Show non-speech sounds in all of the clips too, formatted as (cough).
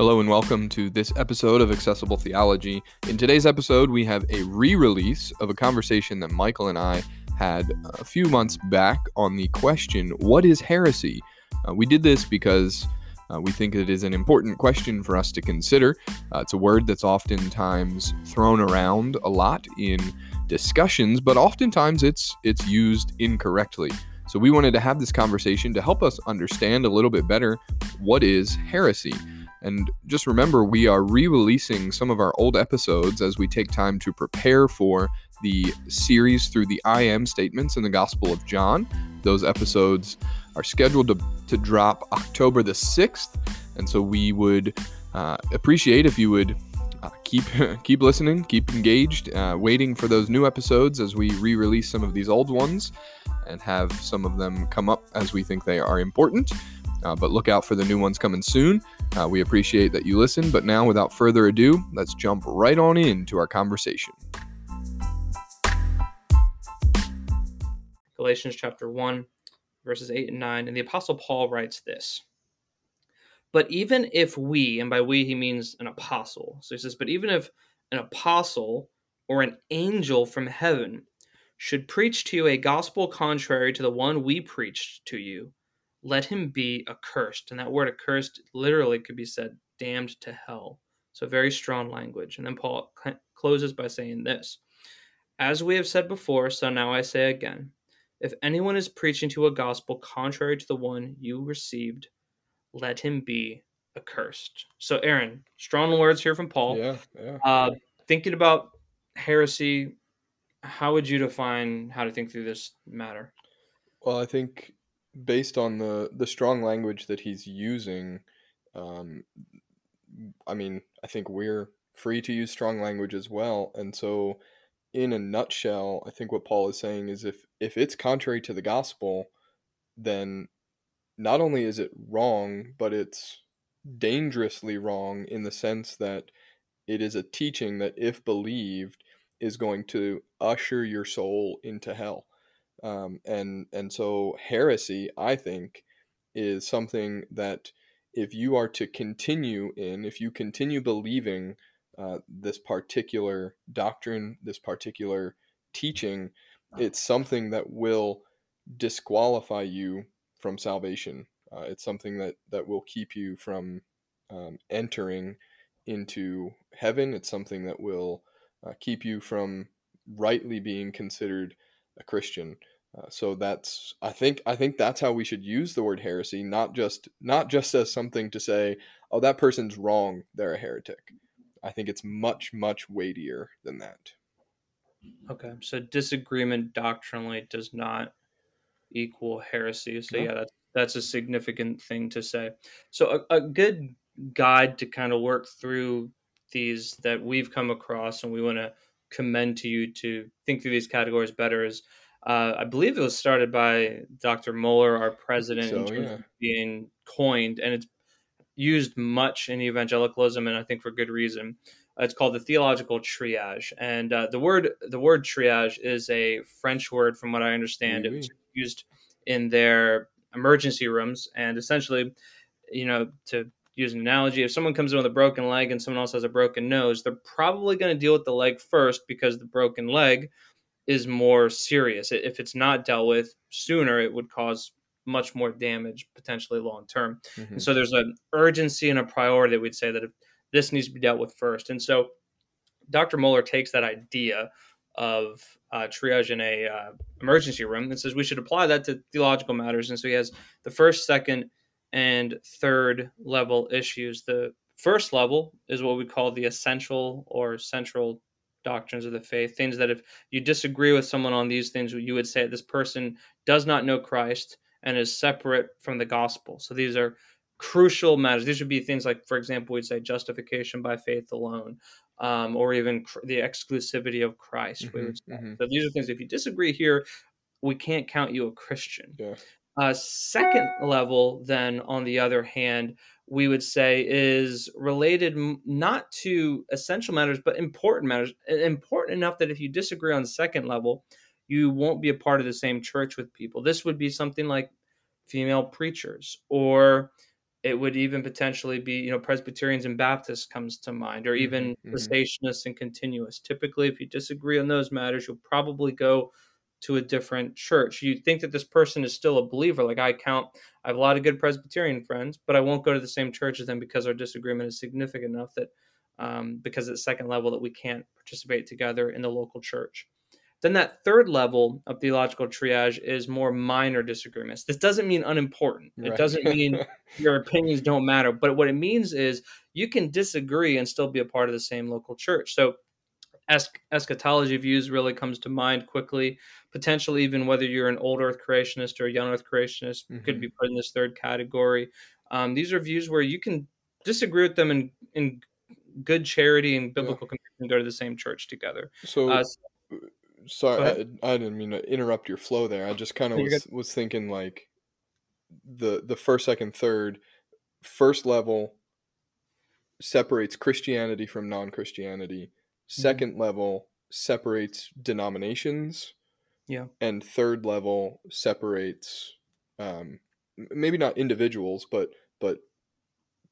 Hello and welcome to this episode of Accessible Theology. In today's episode, we have a re release of a conversation that Michael and I had a few months back on the question what is heresy? Uh, we did this because uh, we think it is an important question for us to consider. Uh, it's a word that's oftentimes thrown around a lot in discussions, but oftentimes it's it's used incorrectly. So we wanted to have this conversation to help us understand a little bit better what is heresy. And just remember, we are re releasing some of our old episodes as we take time to prepare for the series through the I am statements in the Gospel of John. Those episodes are scheduled to, to drop October the 6th. And so we would uh, appreciate if you would uh, keep (laughs) keep listening, keep engaged, uh, waiting for those new episodes as we re-release some of these old ones and have some of them come up as we think they are important. Uh, but look out for the new ones coming soon. Uh, we appreciate that you listen, but now, without further ado, let's jump right on into our conversation. Galatians chapter 1, verses 8 and 9. And the Apostle Paul writes this But even if we, and by we he means an apostle, so he says, But even if an apostle or an angel from heaven should preach to you a gospel contrary to the one we preached to you, let him be accursed. And that word accursed literally could be said damned to hell. So very strong language. And then Paul closes by saying this As we have said before, so now I say again if anyone is preaching to a gospel contrary to the one you received, let him be accursed. So, Aaron, strong words here from Paul. Yeah, yeah. Uh, thinking about heresy, how would you define how to think through this matter? Well, I think based on the the strong language that he's using, um, I mean, I think we're free to use strong language as well, and so in a nutshell, I think what Paul is saying is if if it's contrary to the gospel, then not only is it wrong, but it's dangerously wrong in the sense that it is a teaching that if believed is going to usher your soul into hell. Um, and and so heresy, I think, is something that if you are to continue in, if you continue believing uh, this particular doctrine, this particular teaching, it's something that will disqualify you from salvation. Uh, it's something that that will keep you from um, entering into heaven. It's something that will uh, keep you from rightly being considered a Christian. Uh, so that's I think I think that's how we should use the word heresy, not just not just as something to say, oh that person's wrong, they're a heretic. I think it's much much weightier than that. Okay, so disagreement doctrinally does not equal heresy. So no. yeah, that's that's a significant thing to say. So a, a good guide to kind of work through these that we've come across, and we want to commend to you to think through these categories better is uh, I believe it was started by Dr. Mohler, our president, so, yeah. being coined, and it's used much in evangelicalism, and I think for good reason. Uh, it's called the theological triage, and uh, the word the word triage is a French word, from what I understand. Oui, oui. It's used in their emergency rooms, and essentially, you know, to use an analogy, if someone comes in with a broken leg and someone else has a broken nose, they're probably going to deal with the leg first because the broken leg is more serious. If it's not dealt with sooner, it would cause much more damage potentially long term. Mm-hmm. And so there's an urgency and a priority that we'd say that if this needs to be dealt with first. And so Dr. Mohler takes that idea of uh, triage in a uh, emergency room and says we should apply that to theological matters. And so he has the first, second, and third level issues. The first level is what we call the essential or central doctrines of the faith, things that if you disagree with someone on these things, you would say this person does not know Christ and is separate from the gospel. So these are crucial matters. These would be things like, for example, we'd say justification by faith alone, um, or even cr- the exclusivity of Christ. Mm-hmm, mm-hmm. So these are things, if you disagree here, we can't count you a Christian. Yeah. Uh, second level, then, on the other hand, we would say is related not to essential matters, but important matters. Important enough that if you disagree on the second level, you won't be a part of the same church with people. This would be something like female preachers or it would even potentially be you know presbyterians and baptists comes to mind or even mm-hmm. cessationists and continuous typically if you disagree on those matters you'll probably go to a different church you think that this person is still a believer like i count i have a lot of good presbyterian friends but i won't go to the same church as them because our disagreement is significant enough that um, because it's second level that we can't participate together in the local church then that third level of theological triage is more minor disagreements. This doesn't mean unimportant. It doesn't mean (laughs) your opinions don't matter. But what it means is you can disagree and still be a part of the same local church. So es- eschatology views really comes to mind quickly. Potentially, even whether you're an old Earth creationist or a young Earth creationist, could Mhm. be put in this third category. Um, these are views where you can disagree with them in in good charity and biblical conviction, go to the same church together. So, Uh, sorry. I, I didn't mean to interrupt your flow there. I just kind of was was thinking like the the first, second, third, first level separates Christianity from non-Christianity. Mm-hmm. Second level separates denominations. Yeah. And third level separates um, maybe not individuals, but but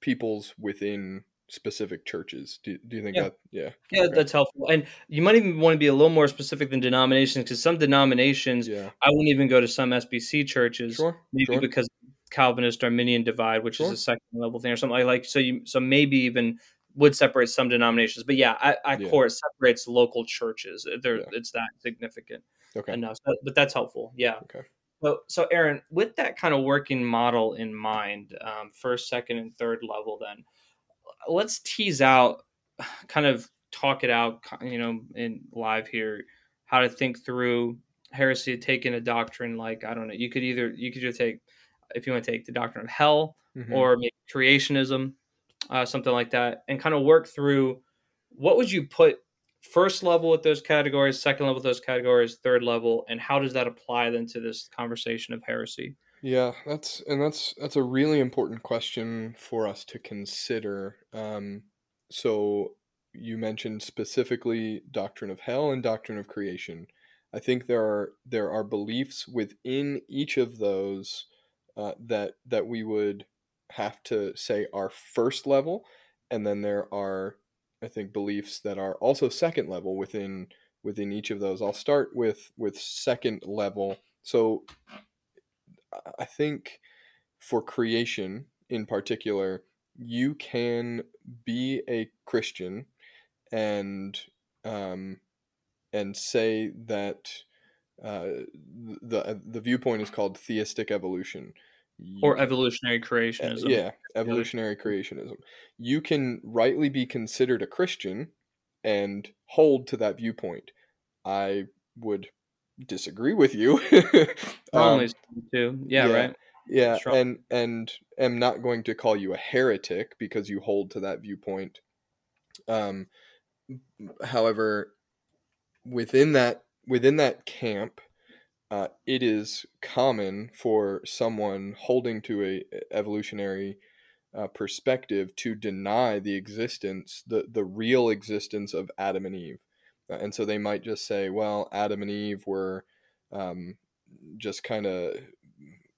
peoples within specific churches. Do, do you think Yeah. that? Yeah. Yeah, Okay. that's helpful. And you might even want to be a little more specific than denominations because some denominations, Yeah. I wouldn't even go to some SBC churches, Sure. maybe Sure. because Calvinist Arminian divide, which is a second level thing or something like, like so you so maybe even would separate some denominations. But yeah, I, I Yeah. core it separates local churches. There Yeah. it's that significant Okay. enough. So, but that's helpful. Yeah. Okay. So, so Aaron, with that kind of working model in mind, um, first, second, and third level, then let's tease out, (sighs) kind of talk it out, you know, in live here, how to think through heresy, taking a doctrine like I don't know. You could either you could either take, if you want to take the doctrine of hell, Mhm. or maybe creationism, uh, something like that, and kind of work through what would you put first level with those categories, second level with those categories, third level, and how does that apply then to this conversation of heresy? Yeah, that's and that's that's a really important question for us to consider. Um, so you mentioned specifically doctrine of hell and doctrine of creation. I think there are there are beliefs within each of those uh, that that we would have to say are first level, and then there are I think beliefs that are also second level within within each of those. I'll start with with second level. So I- think for creation in particular, you can be a Christian and um, and say that uh, the the viewpoint is called theistic evolution. You Or evolutionary creationism. yeah, evolutionary creationism. You can rightly be considered a Christian and hold to that viewpoint. I would disagree with you. (laughs) Um, too. Yeah, yeah. right. yeah, Strong. and and am not going to call you a heretic because you hold to that viewpoint. Um, however, within that within that camp, uh, it is common for someone holding to a evolutionary uh, perspective to deny the existence, the the real existence of Adam and Eve, Uh, and so they might just say, "Well, Adam and Eve were um, just kind of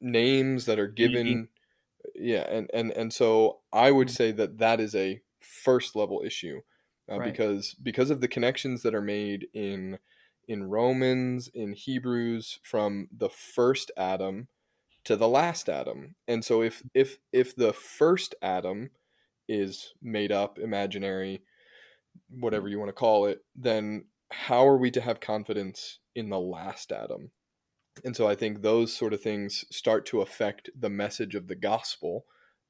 names that are given." Yeah, and and and so I would Mm. say that that is a first level issue uh, Right. because because of the connections that are made in in Romans, in Hebrews, from the first Adam to the last Adam. And so if if if the first Adam is made up, imaginary, whatever you want to call it, then how are we to have confidence in the last Adam? And so I think those sort of things start to affect the message of the gospel.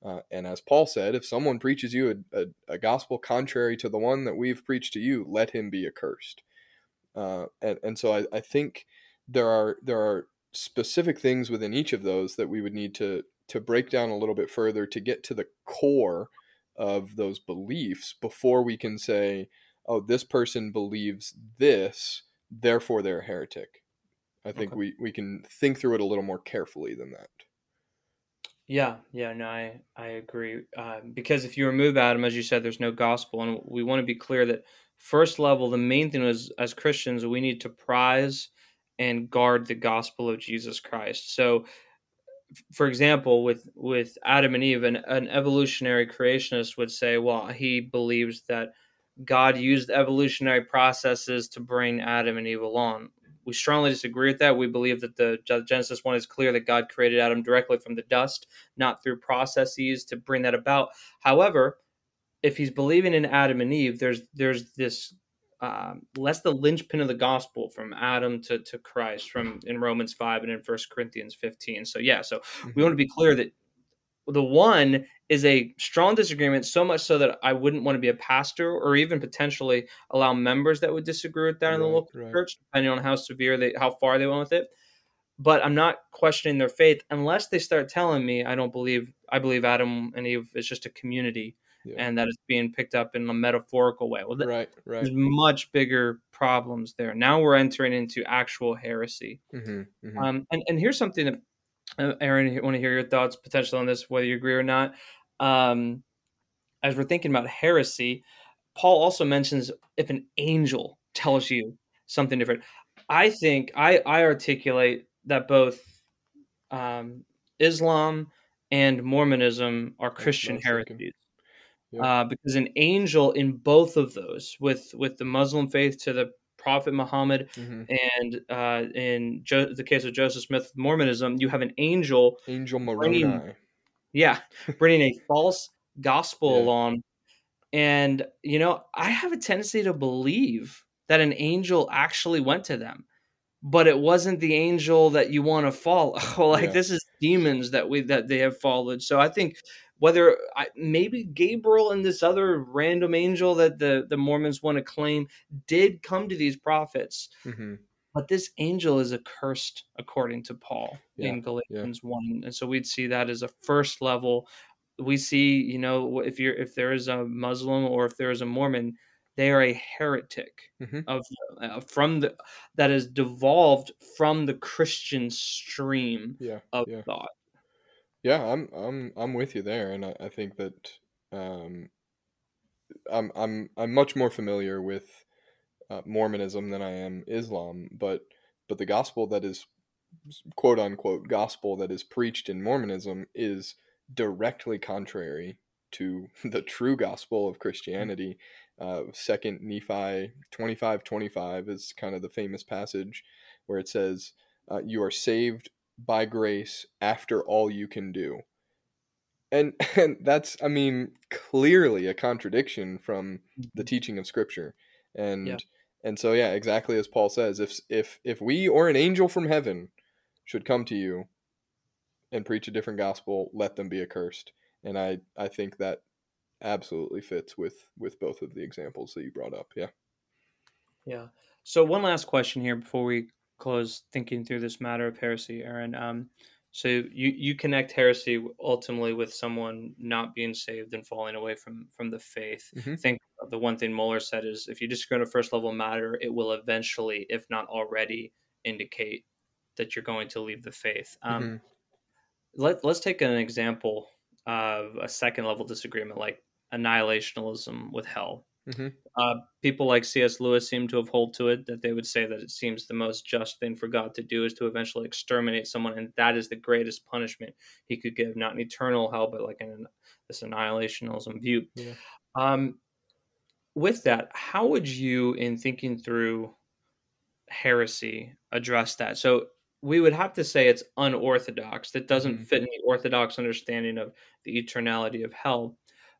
Uh, and as Paul said, if someone preaches you a, a, a gospel contrary to the one that we've preached to you, let him be accursed. Uh, and, and so I, I think there are there are specific things within each of those that we would need to to break down a little bit further to get to the core of those beliefs before we can say, oh, this person believes this, therefore they're a heretic. I think Okay. we, we can think through it a little more carefully than that. Yeah, yeah, no, I I agree. Um, because if you remove Adam, as you said, there's no gospel, and we want to be clear that first level, the main thing is as Christians, we need to prize and guard the gospel of Jesus Christ. So, for example, with with Adam and Eve, an, an evolutionary creationist would say, well, he believes that God used evolutionary processes to bring Adam and Eve along. We strongly disagree with that. We believe that the Genesis 1 is clear that God created Adam directly from the dust, not through processes to bring that about. However, if he's believing in Adam and Eve, there's there's this um, less the linchpin of the gospel from Adam to, to Christ from in Romans 5 and in First Corinthians 15. So yeah, so mm-hmm. we want to be clear that the one is a strong disagreement, so much so that I wouldn't want to be a pastor or even potentially allow members that would disagree with that right, in the local right. church, depending on how severe they how far they went with it. But I'm not questioning their faith unless they start telling me I don't believe I believe Adam and Eve is just a community yeah. and that it's being picked up in a metaphorical way. Well, right, right. There's much bigger problems there. Now we're entering into actual heresy. Mm-hmm, mm-hmm. Um, and, and here's something that, uh, Aaron, I want to hear your thoughts potentially on this, whether you agree or not. Um, as we're thinking about heresy, Paul also mentions if an angel tells you something different. I think I, I articulate that both um, Islam and Mormonism are Christian heresies uh, because an angel in both of those, with with the Muslim faith to the Prophet Muhammad, mm-hmm. and uh, in jo- the case of Joseph Smith Mormonism, you have an angel, Angel Moroni, bringing, yeah, (laughs) bringing a false gospel yeah. along, and you know I have a tendency to believe that an angel actually went to them but it wasn't the angel that you want to follow. (laughs) like yeah. this is demons that we that they have followed. So I think whether I, maybe Gabriel and this other random angel that the, the Mormons want to claim did come to these prophets. Mm-hmm. But this angel is accursed, according to Paul yeah, in Galatians yeah. 1. And so we'd see that as a first level. We see, you know, if you're if there is a Muslim or if there is a Mormon, they are a heretic mm-hmm. of uh, from the that is devolved from the Christian stream yeah, of thought. Yeah, I'm I'm I'm with you there, and I, I think that um, I'm I'm I'm much more familiar with uh, Mormonism than I am Islam, but but the gospel that is quote unquote gospel that is preached in Mormonism is directly contrary to (laughs) the true gospel of Christianity. Uh, Second Nephi twenty five twenty five is kind of the famous passage where it says, uh, "You are saved by grace after all you can do. And (laughs) and that's I mean clearly a contradiction from the mm-hmm. teaching of scripture. And yeah. and so yeah, exactly as Paul says, if if if we or an angel from heaven should come to you and preach a different gospel, let them be accursed. And I I think that absolutely fits with with both of the examples that you brought up. Yeah. Yeah. So one last question here before we close thinking through this matter of heresy, Aaron. Um, so you you connect heresy ultimately with someone not being saved and falling away from from the faith. Mm-hmm. I think the one thing Mohler said is if you disagree on a first level matter, it will eventually, if not already, indicate that you're going to leave the faith. Um, mm-hmm. Let Let's take an example of a second level disagreement, like annihilationism with hell. Mm-hmm. Uh, people like C.S. Lewis seem to have hold to it that they would say that it seems the most just thing for God to do is to eventually exterminate someone, and that is the greatest punishment he could give, not an eternal hell, but like an this annihilationism view. Yeah. Um, with that, how would you, in thinking through heresy, address that? So we would have to say it's unorthodox. That doesn't mm-hmm. fit in the orthodox understanding of the eternality of hell.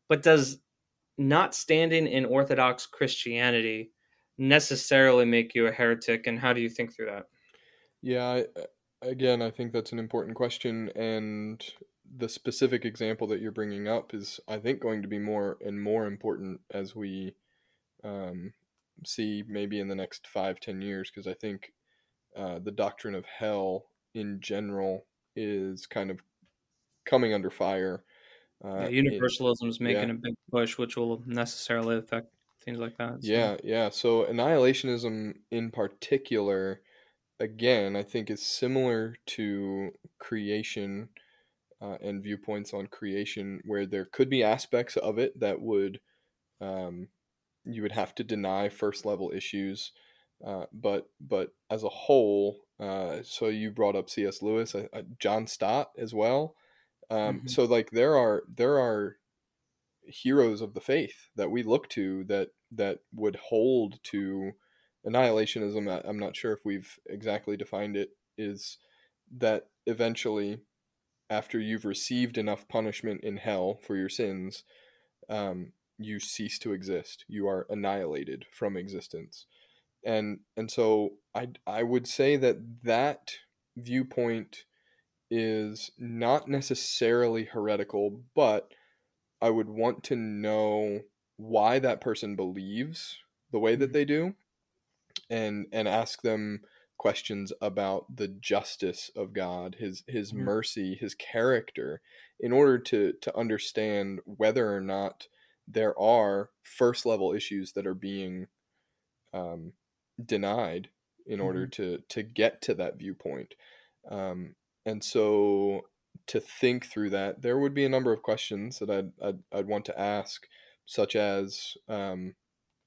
But does not standing in Orthodox Christianity necessarily make you a heretic, and how do you think through that? Yeah, I, again, I think that's an important question, and the specific example that you're bringing up is, I think, going to be more and more important as we um, see maybe in the next five, ten years, because I think uh, the doctrine of hell in general is kind of coming under fire uh, yeah, universalism is making yeah. a big push, which will necessarily affect things like that. So. Yeah, yeah. So annihilationism in particular, again, I think is similar to creation uh, and viewpoints on creation, where there could be aspects of it that would um, you would have to deny first level issues. Uh, but but as a whole, uh, so you brought up C.S. Lewis, John Stott as well. Um, Mhm. So like there are there are heroes of the faith that we look to that that would hold to annihilationism. I'm not sure if we've exactly defined it. Is that eventually, after you've received enough punishment in hell for your sins, um, you cease to exist. You are annihilated from existence, and and so I I would say that that viewpoint is not necessarily heretical, but I would want to know why that person believes the way that Mhm. they do and and ask them questions about the justice of God, his his Mhm. mercy, his character in order to to understand whether or not there are first level issues that are being um, denied in order Mhm. to to get to that viewpoint. Um, and so to think through that, there would be a number of questions that I'd I'd, I'd want to ask, such as, um,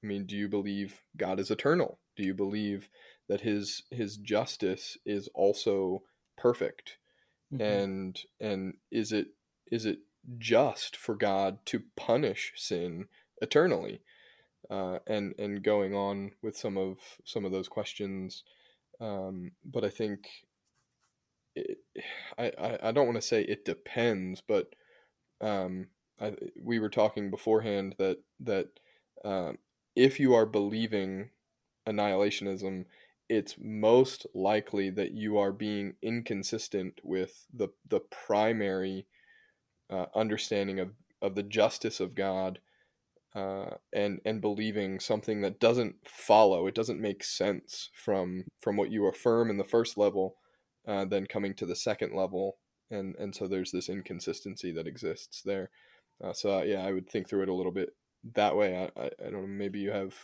I mean, do you believe God is eternal? Do you believe that his his justice is also perfect? Mhm. And and is it is it just for God to punish sin eternally? uh, and and going on with some of some of those questions. Um, but I think (sighs) it, I, I don't want to say it depends, but um, I, we were talking beforehand that that um, if you are believing annihilationism, it's most likely that you are being inconsistent with the the primary uh, understanding of of the justice of God uh, and and believing something that doesn't follow, it doesn't make sense from from what you affirm in the first level, uh, then coming to the second level, and and so there's this inconsistency that exists there. Uh, so uh, yeah, I would think through it a little bit that way. I, I, I don't know. Maybe you have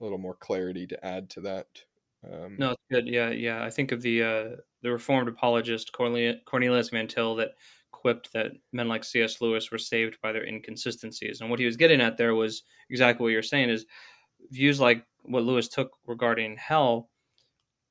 a little more clarity to add to that. Um, No, it's good. Yeah, yeah. I think of the uh, the Reformed apologist Cornelius, Van Til that quipped that men like C.S. Lewis were saved by their inconsistencies, and what he was getting at there was exactly what you're saying: is views like what Lewis took regarding hell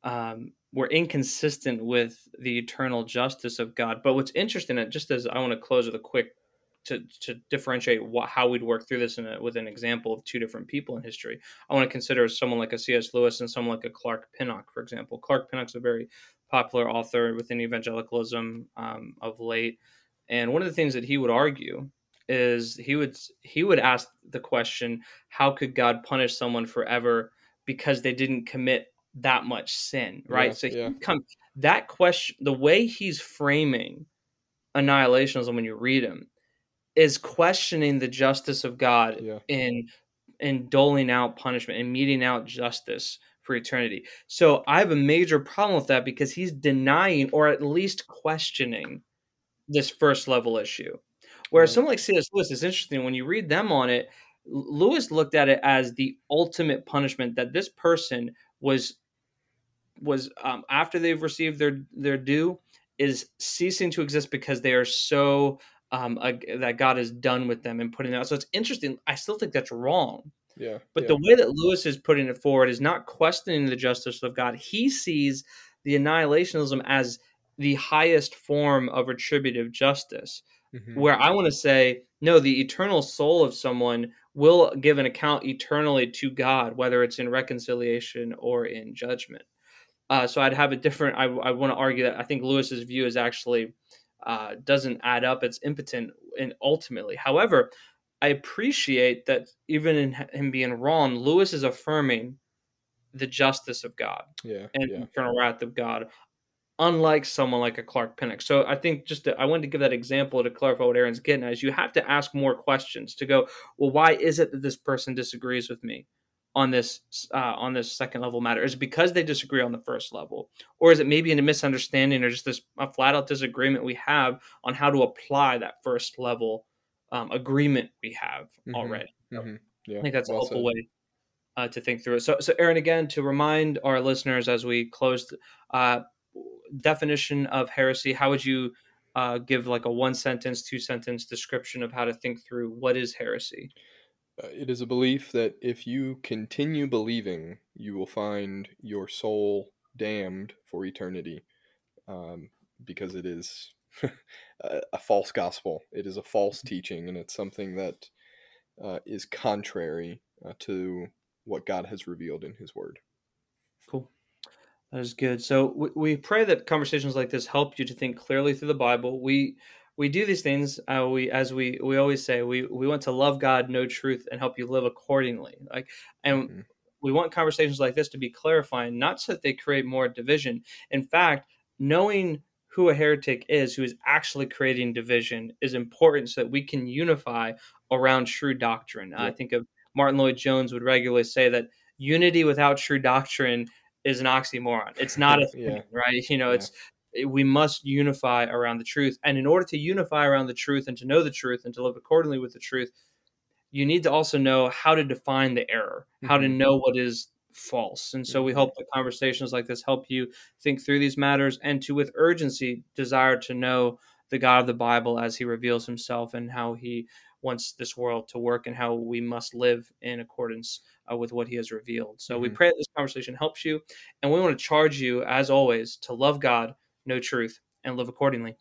um, were inconsistent with the eternal justice of God. But what's interesting, and just as I want to close with a quick to, to differentiate what, how we'd work through this a, with an example of two different people in history, I want to consider someone like a C.S. Lewis and someone like a Clark Pinnock, for example. Clark Pinnock's a very popular author within evangelicalism um, of late, and one of the things that he would argue is he would he would ask the question, how could God punish someone forever because they didn't commit that much sin, right? Yeah, so yeah. he come that question, the way he's framing annihilationism when you read him is questioning the justice of God Yeah. in in doling out punishment and meting out justice for eternity. So I have a major problem with that because he's denying or at least questioning this first level issue. Whereas someone like C.S. Lewis is interesting when you read them on it. Lewis looked at it as the ultimate punishment that this person was was um, after they've received their their due is ceasing to exist because they are so um, ag- that God is done with them and putting them out. So it's interesting. I still think that's wrong. Yeah. But yeah. the way that Lewis is putting it forward is not questioning the justice of God. He sees the annihilationism as the highest form of retributive justice. Mhm. Where I want to say, no, the eternal soul of someone will give an account eternally to God, whether it's in reconciliation or in judgment. Uh, so I'd have a different. I, I want to argue that I think Lewis's view is actually uh, doesn't add up. It's impotent and ultimately. However, I appreciate that even in him being wrong, Lewis is affirming the justice of God Yeah. and Yeah. eternal wrath of God, unlike someone like a Clark Pinnock. So I think just to, I wanted to give that example to clarify what Aaron's getting at is you have to ask more questions to go, well, why is it that this person disagrees with me on this uh, on this second level matter? Is it because they disagree on the first level, or is it maybe a misunderstanding or just this a flat out disagreement we have on how to apply that first level um, agreement we have Mhm. already? Mhm. Yeah. I think that's well a helpful said. way uh, to think through it. So, so Aaron, again, to remind our listeners as we close, uh, definition of heresy. How would you uh, give like a one sentence, two sentence description of how to think through what is heresy? Uh, it is a belief that if you continue believing, you will find your soul damned for eternity um, because it is (laughs) a, a, false gospel. It is a false teaching, and it's something that uh, is contrary uh, to what God has revealed in His Word. Cool. That is good. So we, we pray that conversations like this help you to think clearly through the Bible. We we do these things. Uh, we as we we always say we we want to love God, know truth, and help you live accordingly. Like and. Mm-hmm. We want conversations like this to be clarifying, not so that they create more division. In fact, knowing who a heretic is, who is actually creating division, is important so that we can unify around true doctrine. I think of Martyn Lloyd-Jones would regularly say that unity without true doctrine is an oxymoron. It's not a (laughs) thing, yeah. right? You know, yeah. it's we must unify around the truth. And in order to unify around the truth and to know the truth and to live accordingly with the truth, you need to also know how to define the error, how to mm-hmm. know what is false. And so we mm-hmm. hope that conversations like this help you think through these matters and to, with urgency, desire to know the God of the Bible as he reveals himself and how he wants this world to work and how we must live in accordance uh, with what he has revealed. So mm-hmm. we pray that this conversation helps you. And we want to charge you, as always, to love God, know truth, and live accordingly.